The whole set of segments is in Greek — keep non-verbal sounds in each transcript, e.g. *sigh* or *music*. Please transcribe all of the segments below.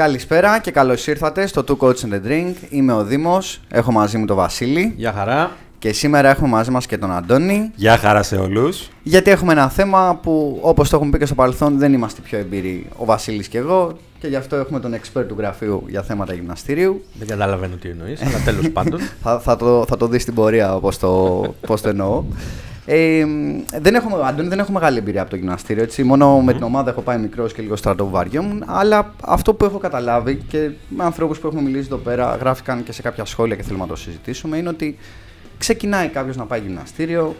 Καλησπέρα και καλώς ήρθατε στο Two Coach and a Drink. Είμαι ο Δήμος. Έχω μαζί μου τον Βασίλη. Γεια χαρά. Και σήμερα έχουμε μαζί μας και τον Αντώνη. Γεια χαρά σε όλους. Γιατί έχουμε ένα θέμα που, όπως το έχουμε πει και στο παρελθόν, δεν είμαστε πιο εμπειροί ο Βασίλης και εγώ. Και γι' αυτό έχουμε τον expert του γραφείου για θέματα γυμναστηρίου. Δεν καταλαβαίνω τι εννοείς, αλλά τέλος *laughs* πάντων. θα, θα, το, θα το δεις στην πορεία πώ το, πώς το εννοώ. Ε, δεν έχω, Αντώνη, δεν έχω μεγάλη εμπειρία από το γυμναστήριο. Έτσι. Μόνο με την ομάδα έχω πάει μικρός και λίγο μου. Αλλά αυτό που έχω καταλάβει και με ανθρώπους που έχουμε μιλήσει εδώ πέρα, γράφηκαν και σε κάποια σχόλια και θέλουμε να το συζητήσουμε, είναι ότι ξεκινάει κάποιος να πάει γυμναστήριο,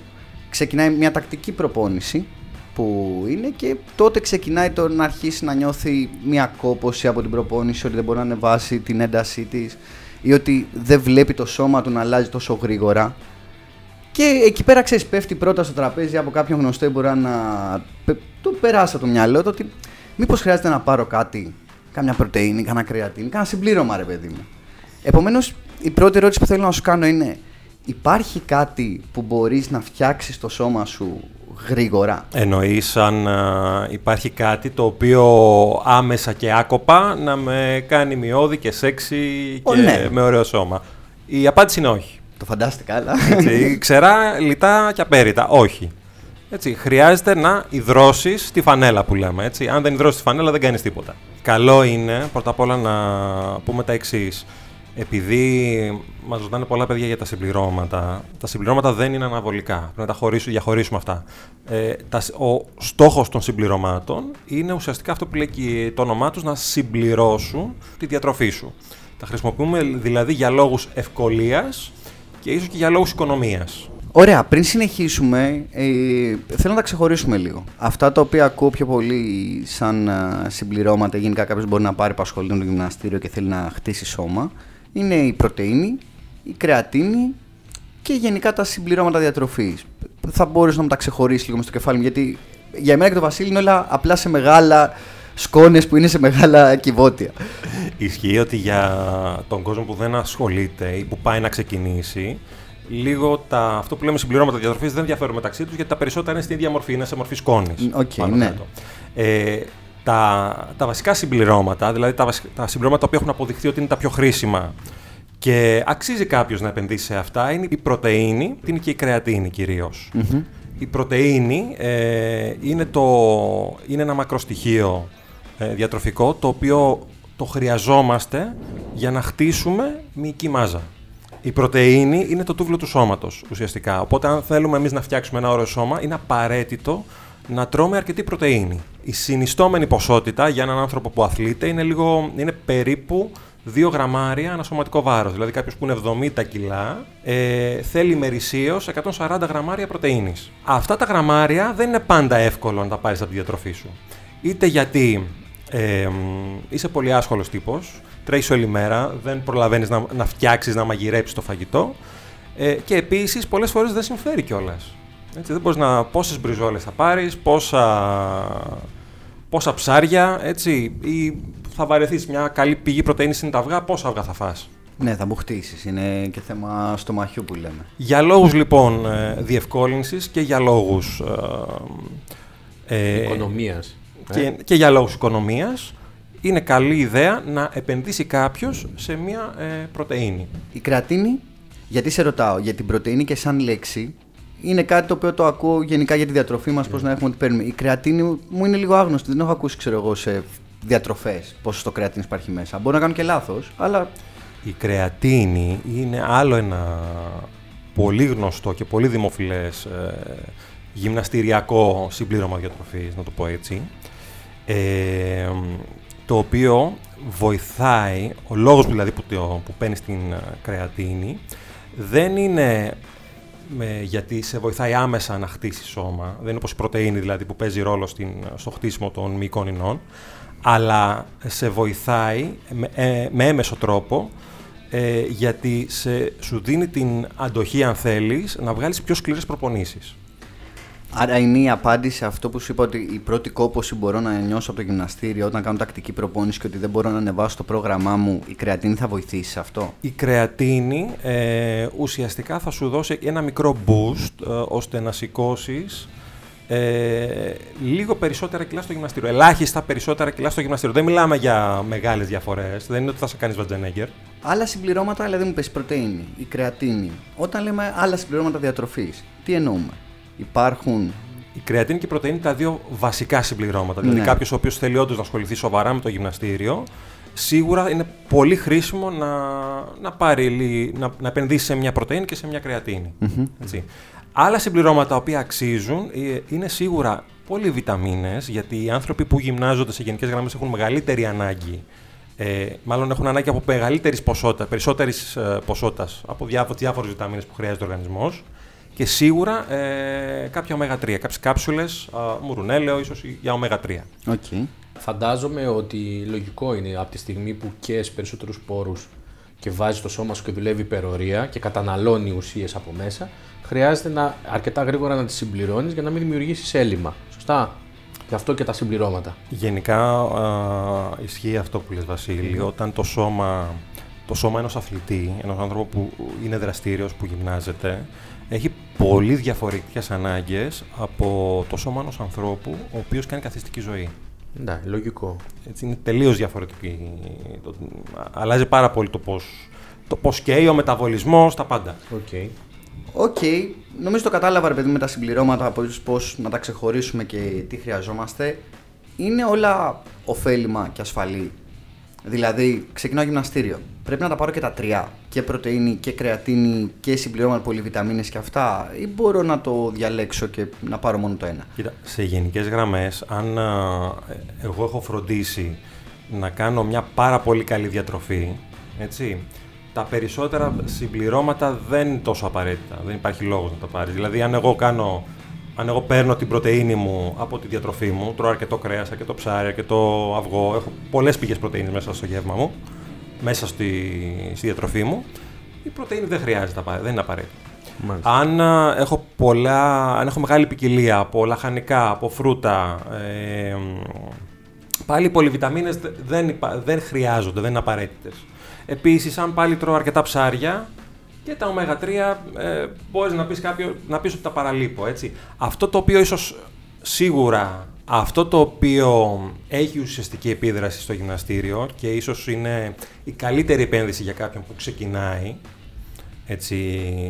ξεκινάει μια τακτική προπόνηση που είναι και τότε ξεκινάει το να αρχίσει να νιώθει μια κόποση από την προπόνηση, ότι δεν μπορεί να ανεβάσει την έντασή της ή ότι δεν βλέπει το σώμα του να αλλάζει τόσο γρήγορα. Και εκεί πέρα ξέρεις, πέφτει πρώτα στο τραπέζι από κάποιον γνωστό ή μπορεί να του περάσει από το μυαλό του ότι μήπως χρειάζεται να πάρω κάτι, κάμια πρωτενη, κάνα κρεατίνη, κάνα συμπλήρωμα, ρε παιδί μου. Επομένως, η πρώτη ερώτηση που θέλω να σου κάνω είναι, υπάρχει κάτι που μπορείς να φτιάξεις το σώμα σου γρήγορα; Εννοείς αν υπάρχει κάτι το οποίο άμεσα και άκοπα να με κάνει μειώδη και σεξι και ναι. με ωραίο σώμα. Η απάντηση είναι όχι. Το φαντάστηκα, αλλά. Έτσι, ξερά, λιτά και απέριτα. Όχι. Έτσι, χρειάζεται να υδρώσεις τη φανέλα που λέμε. Έτσι. Αν δεν υδρώσεις τη φανέλα, δεν κάνεις τίποτα. Καλό είναι πρώτα απ' όλα να πούμε τα εξής. Επειδή μας ρωτάνε πολλά παιδιά για τα συμπληρώματα, τα συμπληρώματα δεν είναι αναβολικά. Πρέπει να τα χωρίσουμε, διαχωρίσουμε αυτά. Ε, τα, ο στόχος των συμπληρωμάτων είναι ουσιαστικά αυτό που λέει το όνομά τους να συμπληρώσουν τη διατροφή σου. Τα χρησιμοποιούμε δηλαδή για λόγους ευκολίας και ίσως και για λόγους οικονομίας. Ωραία, πριν συνεχίσουμε, ε, θέλω να τα ξεχωρίσουμε λίγο. Αυτά τα οποία ακούω πιο πολύ σαν ε, συμπληρώματα, γενικά κάποιος μπορεί να πάρει που ασχολείται με το γυμναστήριο και θέλει να χτίσει σώμα, είναι η πρωτεΐνη, η κρεατίνη και γενικά τα συμπληρώματα διατροφής. Θα μπορούσε να μου τα ξεχωρίσεις λίγο μες στο κεφάλι μου, γιατί για μένα και το Βασίλη είναι όλα απλά σε μεγάλα σκόνες που είναι σε μεγάλα κυβότια. Ισχύει ότι για τον κόσμο που δεν ασχολείται ή που πάει να ξεκινήσει, λίγο τα, αυτό που λέμε συμπληρώματα διατροφής δεν διαφέρουν μεταξύ τους γιατί τα περισσότερα είναι στην ίδια μορφή, είναι σε μορφή σκόνης. Okay, ναι. Ε, τα, τα βασικά συμπληρώματα, δηλαδή τα, τα συμπληρώματα που έχουν αποδειχθεί ότι είναι τα πιο χρήσιμα και αξίζει κάποιος να επενδύσει σε αυτά είναι η πρωτενη, είναι και η κρεατίνη Η πρωτεΐνη ε, είναι, το, είναι ένα μακροστοιχείο ε, διατροφικό το οποίο το χρειαζόμαστε για να χτίσουμε μυϊκή μάζα. Η πρωτεΐνη είναι το τούβλο του σώματος ουσιαστικά. Οπότε αν θέλουμε εμείς να φτιάξουμε ένα ωραίο σώμα είναι απαραίτητο να τρώμε αρκετή πρωτεΐνη. Η συνιστόμενη ποσότητα για έναν άνθρωπο που αθλείται είναι, λίγο, είναι περίπου 2 γραμμάρια ένα σωματικό βάρος. Δηλαδή, κάποιος που είναι 70 κιλά ε, θέλει μερισίω 140 γραμμάρια πρωτενη. Αυτά τα γραμμάρια δεν είναι πάντα εύκολο να τα πάρεις από τη διατροφή σου. Είτε γιατί ε, είσαι πολύ άσχολος τύπος, τρέχεις όλη μέρα, δεν προλαβαίνεις να, να φτιάξεις, να μαγειρέψεις το φαγητό. Ε, και επίσης πολλές φορές δεν συμφέρει κιόλας. Έτσι, δεν μπορείς να. Πόσες μπριζόλες θα πάρεις, πόσα, πόσα ψάρια, έτσι, ή θα βαρεθείς μια καλή πηγή πρωτενη είναι τα αυγά, πόσα αυγά θα φας. Ναι, θα μου χτίσεις. Είναι και θέμα στομαχιού που λέμε. Για λόγους λοιπόν ε, διευκόλυνσης και για λόγους. Ε, ε, οικονομίας. Και, ε. και για λόγους οικονομίας είναι καλή ιδέα να επενδύσει κάποιος σε μια ε, πρωτεΐνη. Η κρατίνη, γιατί σε ρωτάω, για την πρωτεΐνη και σαν λέξη, είναι κάτι το οποίο το ακούω γενικά για τη διατροφή μας, yeah. πώς να έχουμε ότι παίρνουμε. Η κρεατίνη μου είναι λίγο άγνωστη, δεν έχω ακούσει, ξέρω εγώ, σε διατροφές πόσο το κρεατίνη υπάρχει μέσα. Μπορεί να κάνω και λάθος, αλλά. Η κρεατίνη είναι άλλο ένα πολύ γνωστό και πολύ δημοφιλές ε, γυμναστηριακό συμπλήρωμα διατροφής, να το πω έτσι, ε, το οποίο βοηθάει, ο λόγος δηλαδή που, που παίρνει την ε, κρεατίνη, δεν είναι με, γιατί σε βοηθάει άμεσα να χτίσει σώμα, δεν είναι όπως η πρωτεΐνη δηλαδή που παίζει ρόλο στην, στο χτίσιμο των μυϊκών ινών, αλλά σε βοηθάει με, ε, με έμεσο τρόπο ε, γιατί σε, σου δίνει την αντοχή αν θέλεις να βγάλεις πιο σκληρές προπονήσεις. Άρα είναι η απάντηση σε αυτό που σου είπα ότι η πρώτη κόπωση μπορώ να νιώσω από το γυμναστήριο όταν κάνω τακτική προπόνηση και ότι δεν μπορώ να ανεβάσω το πρόγραμμά μου, η κρεατίνη θα βοηθήσει σε αυτό; Η κρεατίνη ε, ουσιαστικά θα σου δώσει ένα μικρό boost ε, ώστε να σηκώσεις ε, λίγο περισσότερα κιλά στο γυμναστήριο. Ελάχιστα περισσότερα κιλά στο γυμναστήριο. Δεν μιλάμε για μεγάλες διαφορές. Δεν είναι ότι θα σε κάνει Βατζενέγκερ. Άλλα συμπληρώματα, δηλαδή μου πες πρωτεΐνη, η κρεατίνη. Όταν λέμε άλλα συμπληρώματα διατροφής, τι εννοούμε; Υπάρχουν Η κρεατίνη και η πρωτεΐνη είναι τα δύο βασικά συμπληρώματα. Δηλαδή, Ναι. κάποιος ο οποίος θέλει όντως να ασχοληθεί σοβαρά με το γυμναστήριο, σίγουρα είναι πολύ χρήσιμο να, να, πάρει, λι- να, να επενδύσει σε μια πρωτεΐνη και σε μια κρεατίνη. Έτσι. Άλλα συμπληρώματα τα οποία αξίζουν ε, είναι σίγουρα πολυβιταμίνες, γιατί οι άνθρωποι που γυμνάζονται σε γενικές γραμμές έχουν μεγαλύτερη ανάγκη ε, μάλλον έχουν ανάγκη από μεγαλύτερης ποσότητα, περισσότερης ε, ποσότητας από διάφο- διάφορες βιταμίνες που χρειάζεται ο οργανισμός. Και σίγουρα ε, κάποια ω3, κάποιες κάψουλες, μουρουνέλαιο, ίσως για ω3. Οκ. Φαντάζομαι ότι λογικό είναι από τη στιγμή που καις περισσότερους πόρους και βάζει το σώμα σου και δουλεύει υπερορία και καταναλώνει ουσίες από μέσα, χρειάζεται να, αρκετά γρήγορα να τις συμπληρώνεις για να μην δημιουργήσεις έλλειμμα. Σωστά; Γι' αυτό και τα συμπληρώματα. Γενικά α, ισχύει αυτό που λες Βασίλη, όταν το σώμα, το σώμα ενός αθλητή, ενός άνθρωπου που είναι δραστήριος, που γυμνάζεται, έχει πολύ διαφορετικές ανάγκες από το σώμα ενός ανθρώπου ο οποίος κάνει καθιστική ζωή. Ναι, λογικό. Έτσι είναι τελείως διαφορετική. Το, αλλάζει πάρα πολύ το πώς, το πώς καίει, ο μεταβολισμός, τα πάντα. Οκ. Οκ, νομίζω το κατάλαβα ρε παιδί με τα συμπληρώματα, πώς, πώς να τα ξεχωρίσουμε και τι χρειαζόμαστε. Είναι όλα ωφέλιμα και ασφαλή. Δηλαδή, ξεκινάω γυμναστήριο. Πρέπει να τα πάρω και τα τρία. Και πρωτεΐνη και κρεατίνη και συμπληρώματα πολυβιταμίνες και αυτά. Ή μπορώ να το διαλέξω και να πάρω μόνο το ένα; Κοίτα, σε γενικές γραμμές, αν α, ε, εγώ έχω φροντίσει να κάνω μια πάρα πολύ καλή διατροφή, έτσι, τα περισσότερα συμπληρώματα δεν είναι τόσο απαραίτητα. Δεν υπάρχει λόγος να τα πάρεις. Δηλαδή, αν εγώ κάνω αν εγώ παίρνω την πρωτεΐνη μου από τη διατροφή μου, τρώω αρκετό κρέας, αρκετό ψάρι, αρκετό αυγό, έχω πολλές πηγές πρωτεΐνης μέσα στο γεύμα μου, μέσα στη, στη διατροφή μου, η πρωτεΐνη δεν χρειάζεται, απα- δεν είναι απαραίτητη. Μάλιστα. Αν α, έχω, πολλά, αν έχω μεγάλη ποικιλία από λαχανικά, από φρούτα, ε, μ, πάλι οι πολυβιταμίνες δε- δεν, υπα- δεν χρειάζονται, δεν είναι απαραίτητες. Επίσης, αν πάλι τρώω αρκετά ψάρια και τα ω3, ε, μπορείς να πεις, κάποιο, να πεις ότι τα παραλείπω, έτσι. Αυτό το οποίο ίσως σίγουρα, αυτό το οποίο έχει ουσιαστική επίδραση στο γυμναστήριο και ίσως είναι η καλύτερη επένδυση για κάποιον που ξεκινάει, έτσι,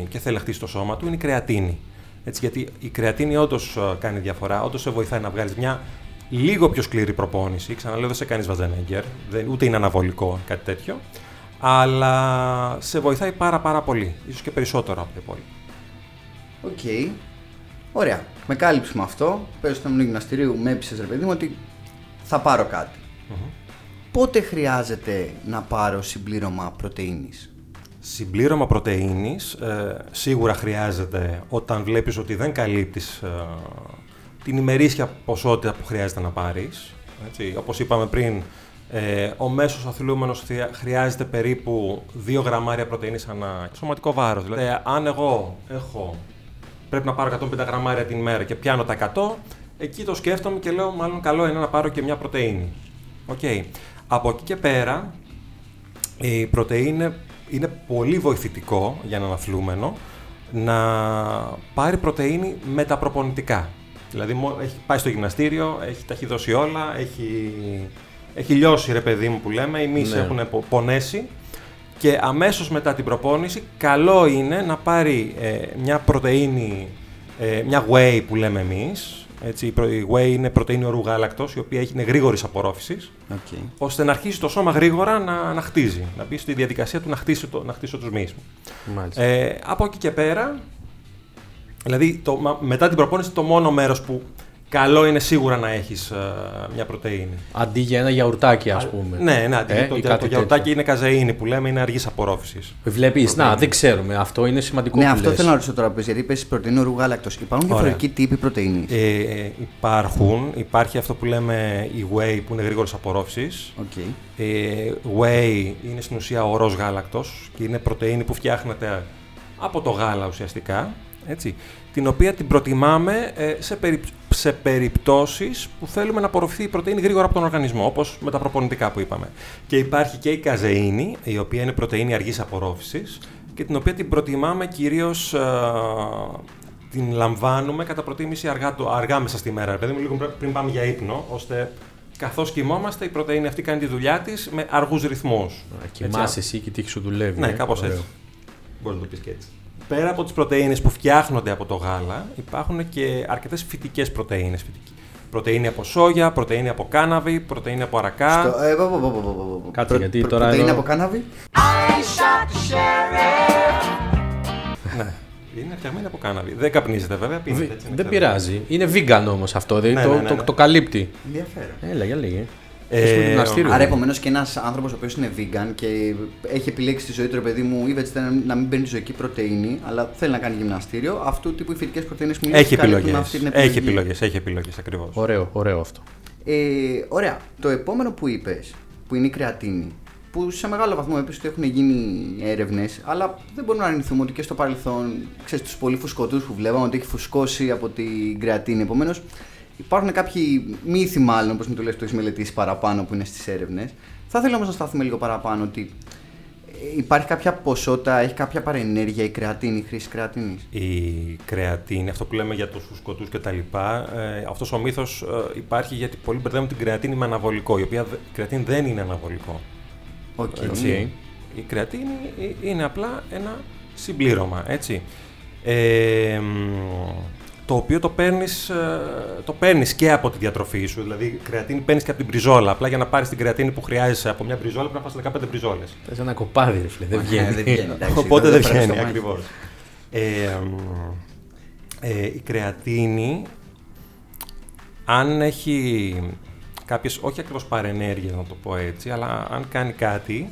και θέλει να χτίσει το σώμα του είναι η κρεατίνη. Έτσι, γιατί η κρεατίνη όντως κάνει διαφορά, όντως σε βοηθάει να βγάλεις μια λίγο πιο σκληρή προπόνηση. Ξαναλέω, δεν σε κάνει Σβαρτσενέγκερ, δεν, ούτε είναι αναβολικό κάτι τέτοιο. Αλλά σε βοηθάει πάρα πάρα πολύ, ίσως και περισσότερο από το υπόλοιπο. Οκ. Ωραία. Με κάλυψε με αυτό. Πες στο μενού γυμναστηρίου, με έπεισε ρε παιδί μου ότι θα πάρω κάτι. Πότε χρειάζεται να πάρω συμπλήρωμα πρωτεΐνης; Συμπλήρωμα πρωτεΐνης ε, σίγουρα χρειάζεται όταν βλέπεις ότι δεν καλύπτεις ε, την ημερήσια ποσότητα που χρειάζεται να πάρεις. Έτσι, όπως είπαμε πριν, ε, ο μέσος αθλούμενος χρειά- χρειάζεται περίπου 2 γραμμάρια πρωτεΐνης ανά σωματικό βάρος. Δηλαδή, ε, αν εγώ έχω, πρέπει να πάρω 150 γραμμάρια την ημέρα και πιάνω τα 100, εκεί το σκέφτομαι και λέω μάλλον καλό είναι να πάρω και μια πρωτεΐνη. Οκ. Από εκεί και πέρα, η πρωτεΐνη είναι, είναι πολύ βοηθητικό για έναν αθλούμενο να πάρει πρωτεΐνη μεταπροπονητικά. Δηλαδή μο- έχει πάει στο γυμναστήριο, έχει, τα έχει δώσει όλα, έχει, έχει λιώσει ρε παιδί μου που λέμε, οι μυς Ναι. έχουν πο- πονέσει και αμέσως μετά την προπόνηση καλό είναι να πάρει ε, μια πρωτεΐνη, ε, μια whey που λέμε εμείς, έτσι, η προ- η whey είναι πρωτεΐνη ορού γάλακτος, η οποία έχει- είναι γρήγορης απορρόφησης, Οκ. ώστε να αρχίσει το σώμα γρήγορα να, να χτίζει, να μπει στη διαδικασία του να, χτίσει το, να χτίσω τους μυς μου. Μάλιστα. Ε, από εκεί και πέρα, δηλαδή το, μα- μετά την προπόνηση το μόνο μέρος που καλό είναι σίγουρα να έχεις ε, μια πρωτεΐνη. Αντί για ένα γιαουρτάκι, ας πούμε. Ναι, ναι, Ε, το, ή το, κάτι το γιαουρτάκι τέτοιο. είναι καζεΐνη που λέμε, είναι αργής απορρόφησης. Βλέπεις, να, δεν ξέρουμε. Αυτό είναι σημαντικό. Ναι, που αυτό λες. θέλω να ρωτήσω τώρα που πες, γιατί πες πρωτεΐνη ορού γάλακτος. Υπάρχουν Ωραία. διαφορετικοί τύποι πρωτεΐνης; Ε, υπάρχουν, υπάρχει αυτό που λέμε η whey που είναι γρήγορης απορρόφησης. Οκ. Ε, whey είναι στην ουσία ορός γάλακτος και είναι πρωτεΐνη που φτιάχνεται από το γάλα ουσιαστικά, έτσι, την οποία την προτιμάμε ε, σε, περι, σε περιπτώσεις που θέλουμε να απορροφηθεί η πρωτεΐνη γρήγορα από τον οργανισμό, όπως με τα προπονητικά που είπαμε. Και υπάρχει και η καζεΐνη, η οποία είναι πρωτεΐνη αργής απορρόφησης και την οποία την προτιμάμε κυρίως ε, την λαμβάνουμε κατά προτίμηση αργά, το, αργά μέσα στη μέρα. Δηλαδή, λίγο πριν πάμε για ύπνο, ώστε καθώς κοιμόμαστε, η πρωτενη αυτή κάνει τη δουλειά της με αργούς ρυθμούς. Κοιμάσαι εσύ και τι σου δουλεύει. Ναι, ε; κάπως έτσι. Μπορείς να το πεις και έτσι. Πέρα από τις πρωτενε που φτιάχνονται από το γάλα, υπάρχουν και αρκετές φυτικές πρωτενε. Πρωτεΐνη από σόγια, πρωτεΐνη από κάναβη, πρωτεΐνη από αρακά. Στο, ε, Κάτσε γιατί τώρα. Πρωτεΐνη από κάναβη. ναι. Είναι φτιαγμένη από κάναβη. Δεν καπνίζεται βέβαια. Πίνεται, έτσι, δεν πειράζει. Είναι vegan όμως αυτό. Ναι, το, ναι, ναι, το, το, καλύπτει. Ενδιαφέρον. Έλα, για λίγη. Ε, άρα, επομένως και ένας άνθρωπος ο οποίος είναι vegan και έχει επιλέξει τη ζωή του, ρε παιδί μου, ή να μην παίρνει ζωική πρωτενη, αλλά θέλει να κάνει γυμναστήριο, αυτού τύπου οι φυτικέ πρωτενε που είναι έχει επιλογές. Έχει επιλογές, έχει επιλογές ακριβώς. Ωραίο, ωραίο αυτό. Ε, ωραία. Το επόμενο που είπες, που είναι η κρεατίνη, που σε μεγάλο βαθμό έπεισε ότι έχουν γίνει έρευνες, αλλά δεν μπορούμε να αρνηθούμε ότι και στο παρελθόν, ξέρεις, τους πολύ φουσκωτούς που βλέπαμε ότι έχει φουσκώσει από την κρεατίνη. Επομένως, υπάρχουν κάποιοι μύθοι, μάλλον, όπως μου το λες, που έχεις μελετήσει παραπάνω που είναι στις έρευνες. Θα ήθελα όμως να σταθούμε λίγο παραπάνω ότι ε, υπάρχει κάποια ποσότητα, έχει κάποια παρενέργεια η κρεατίνη, η χρήση κρεατίνης; Η κρεατίνη, αυτό που λέμε για τους φουσκωτούς κτλ. Ε, αυτός ο μύθος ε, υπάρχει γιατί πολλοί μπερδεύουν την κρεατίνη με αναβολικό, η οποία η κρεατίνη δεν είναι αναβολικό. Okay. Η κρεατίνη είναι απλά ένα συμπλήρωμα, έτσι. Ε, το οποίο το παίρνεις ε, το παίρνεις και από τη διατροφή σου. Δηλαδή, κρεατίνη παίρνεις και από την μπριζόλα. Απλά για να πάρεις την κρεατίνη που χρειάζεσαι από μια μπριζόλα πρέπει να φας 15 μπριζόλε. Θες ένα κοπάδι, ρε φίλε. Δεν βγαίνει. δεν βγαίνει *laughs* Οπότε δεν βγαίνει, ακριβώς. Ε, ε, η κρεατίνη, αν έχει κάποιες, όχι ακριβώς παρενέργειες να το πω έτσι, αλλά αν κάνει κάτι,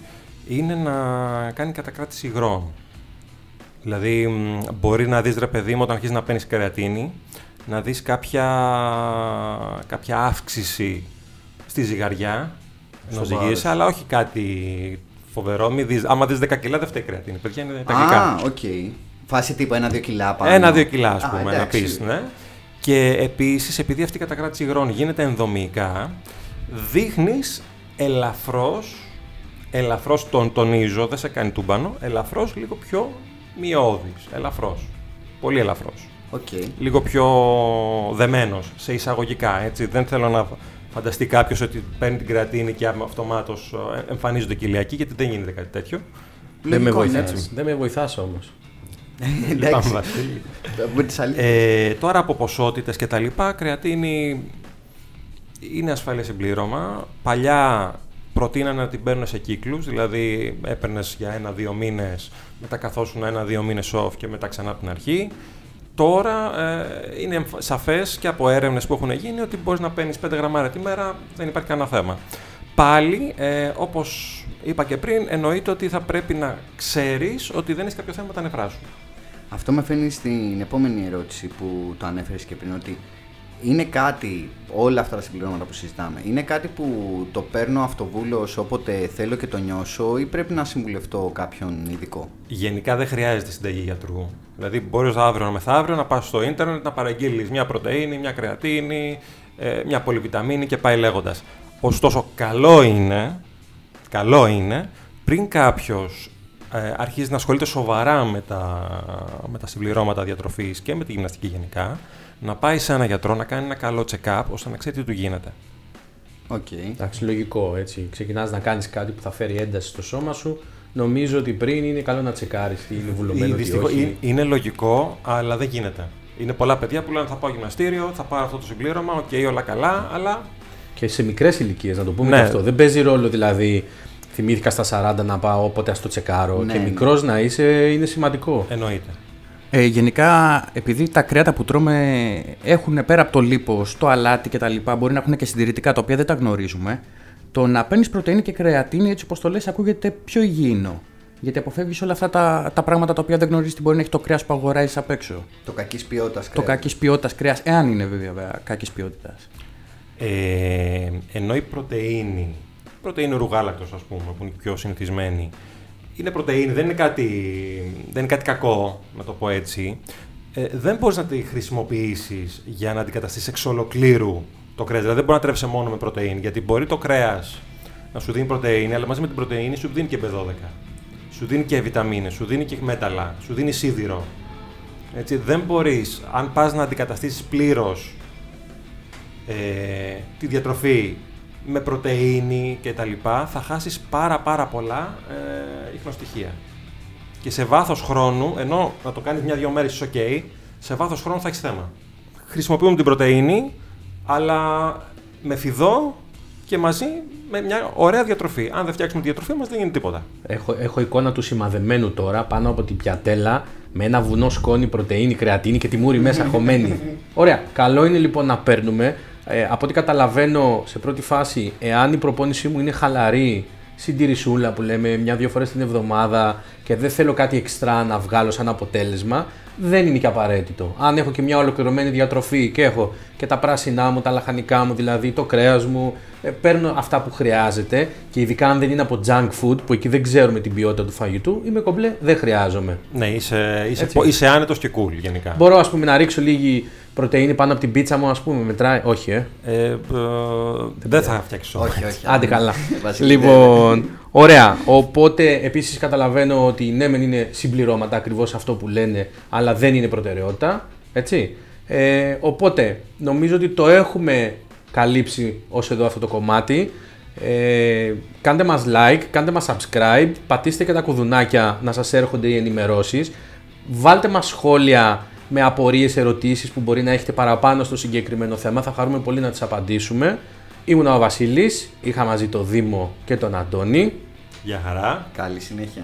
είναι να κάνει κατακράτηση υγρών. Δηλαδή, μπορεί να δεις ρε παιδί μου όταν αρχίζεις να παίρνεις κρεατίνη, να δεις κάποια, κάποια αύξηση στη ζυγαριά, ενώ ζυγίζεσαι, αλλά όχι κάτι φοβερό. Μη δεις, άμα δεις 10 κιλά δεν φταίει η κρεατίνη, παιδιά είναι τα γλυκά. Α, OK. Okay. Φάση τύπου ένα-δύο κιλά πάνω. Ένα-δύο κιλά, ας πούμε, να πεις, ναι. Και επίσης, επειδή αυτή η κατακράτηση υγρών γίνεται ενδομικά, δείχνεις ελαφρώς, ελαφρώς τον τονίζω, δεν σε κάνει τούμπανο, ελαφρώς λίγο πιο μειώδης, ελαφρώς, πολύ ελαφρώς. Okay. Λίγο πιο δεμένος, σε εισαγωγικά, έτσι. Δεν θέλω να φανταστεί κάποιος ότι παίρνει την κρατίνη και αυτομάτως ε, εμφανίζονται κοιλιακοί, γιατί δεν γίνεται κάτι τέτοιο. Δεν με βοηθάς, δεν με βοηθάς όμως. Εντάξει. ε, τώρα από ποσότητες και τα λοιπά, κρεατίνη είναι ασφαλές συμπλήρωμα. Παλιά προτείνανε να την παίρνουν σε κύκλους, δηλαδή έπαιρνες για ένα-δύο μήνες, μετά καθόσουν ένα-δύο μήνες off και μετά ξανά από την αρχή. Τώρα ε, είναι σαφές και από έρευνες που έχουν γίνει ότι μπορείς να παίρνεις 5 γραμμάρια τη μέρα, δεν υπάρχει κανένα θέμα. Πάλι, ε, όπως είπα και πριν, εννοείται ότι θα πρέπει να ξέρεις ότι δεν έχεις κάποιο θέμα με τα νεφρά σου. Αυτό με φέρνει στην επόμενη ερώτηση που το ανέφερες και πριν, ότι είναι κάτι, όλα αυτά τα συμπληρώματα που συζητάμε, είναι κάτι που το παίρνω αυτοβούλος όποτε θέλω και το νιώσω ή πρέπει να συμβουλευτώ κάποιον ειδικό; Γενικά δεν χρειάζεται συνταγή γιατρού. Δηλαδή μπορείς αύριο μεθαύριο να πας στο ίντερνετ να παραγγείλεις μια πρωτεΐνη, μια κρεατίνη, ε, μια πολυβιταμίνη και πάει λέγοντας. Ωστόσο καλό είναι, καλό είναι πριν κάποιος ε, αρχίζει να ασχολείται σοβαρά με τα, με τα συμπληρώματα διατροφής και με τη γυμναστική γενικά, να πάει σε ένα γιατρό να κάνει ένα καλό check-up ώστε να ξέρει τι του γίνεται. OK. Okay. Εντάξει, λογικό έτσι. Ξεκινάς να κάνεις κάτι που θα φέρει ένταση στο σώμα σου. Νομίζω ότι πριν είναι καλό να τσεκάρεις τι είναι βουλωμένο. Τι όχι. Είναι λογικό, αλλά δεν γίνεται. Είναι πολλά παιδιά που λένε θα πάω γυμναστήριο, θα πάρω αυτό το συμπλήρωμα, OK, okay, όλα καλά, αλλά. Και σε μικρές ηλικίες, να το πούμε ναι. αυτό. Δεν παίζει ρόλο δηλαδή. Θυμήθηκα στα 40 να πάω, όποτε ας το τσεκάρω. Ναι, και ναι. μικρός να είσαι είναι σημαντικό. Εννοείται. Ε, γενικά, επειδή τα κρέατα που τρώμε έχουν πέρα από το λίπος, το αλάτι κτλ., μπορεί να έχουν και συντηρητικά τα οποία δεν τα γνωρίζουμε, το να παίρνεις πρωτενη και κρεατίνη, έτσι όπως το λες, ακούγεται πιο υγιεινό. Γιατί αποφεύγεις όλα αυτά τα, τα πράγματα τα οποία δεν γνωρίζεις τι μπορεί να έχει το κρέας που αγοράζεις απ' έξω. Το κακής ποιότητας κρέας. Το κακής ποιότητας κρέας, εάν είναι βέβαια κακής ποιότητας. Ε, ενώ η πρωτενη, πρωτενη ρουγάλακτο, ας πούμε, που είναι πιο συνηθισμένη, είναι πρωτεΐνη, δεν είναι κάτι, δεν είναι κάτι κακό, να το πω έτσι. Ε, δεν μπορείς να τη χρησιμοποιήσεις για να αντικαταστήσεις εξ ολοκλήρου το κρέας. Δηλαδή δεν μπορεί να τρέψει μόνο με πρωτεΐνη, γιατί μπορεί το κρέας να σου δίνει πρωτεΐνη, αλλά μαζί με την πρωτεΐνη σου δίνει και B12. Σου δίνει και βιταμίνες, σου δίνει και μέταλλα, σου δίνει σίδηρο. Έτσι, δεν μπορείς, αν πας να αντικαταστήσεις πλήρως ε, τη διατροφή με πρωτεΐνη και τα λοιπά, θα χάσεις πάρα πάρα πολλά ε, ιχνοστοιχεία. Και σε βάθος χρόνου, ενώ να το κάνεις μια-δυο μέρες είσαι ok, σε βάθος χρόνου θα έχεις θέμα. Χρησιμοποιούμε την πρωτεΐνη, αλλά με φιδό και μαζί με μια ωραία διατροφή. Αν δεν φτιάξουμε τη διατροφή μας δεν γίνει τίποτα. Έχω, έχω εικόνα του σημαδεμένου τώρα πάνω από την πιατέλα με ένα βουνό σκόνη, πρωτεΐνη, κρεατίνη και τη μούρη μέσα χωμένη. *laughs* Ωραία. Καλό είναι λοιπόν να παίρνουμε. Ε, από ό,τι καταλαβαίνω σε πρώτη φάση, εάν η προπόνησή μου είναι χαλαρή, συντηρησούλα που λέμε μια-δύο φορές την εβδομάδα και δεν θέλω κάτι εξτρά να βγάλω σαν αποτέλεσμα, δεν είναι και απαραίτητο. Αν έχω και μια ολοκληρωμένη διατροφή και έχω και τα πράσινά μου, τα λαχανικά μου, δηλαδή το κρέας μου, ε, παίρνω αυτά που χρειάζεται και ειδικά αν δεν είναι από junk food που εκεί δεν ξέρουμε την ποιότητα του φαγητού, είμαι κομπλέ, δεν χρειάζομαι. Ναι, είσαι, είσαι, Έτσι. είσαι άνετος και cool γενικά. Μπορώ ας πούμε να ρίξω λίγη πρωτεΐνη πάνω από την πίτσα μου, ας πούμε, μετράει. Όχι, ε. Ε, ε, δεν θα φτιάξει Όχι, όχι. Άντε καλά. *laughs* Βασίλη, λοιπόν, ωραία. Οπότε επίσης καταλαβαίνω ότι ναι, μεν είναι συμπληρώματα ακριβώς αυτό που λένε, αλλά δεν είναι προτεραιότητα. Έτσι. Ε, οπότε νομίζω ότι το έχουμε καλύψει ως εδώ αυτό το κομμάτι. Ε, κάντε μας like, κάντε μας subscribe, πατήστε και τα κουδουνάκια να σας έρχονται οι ενημερώσεις. Βάλτε μας σχόλια με απορίες, ερωτήσεις που μπορεί να έχετε παραπάνω στο συγκεκριμένο θέμα. Θα χαρούμε πολύ να τις απαντήσουμε. Ήμουν ο Βασίλης, είχα μαζί το Δήμο και τον Αντώνη. Γεια χαρά. Καλή συνέχεια.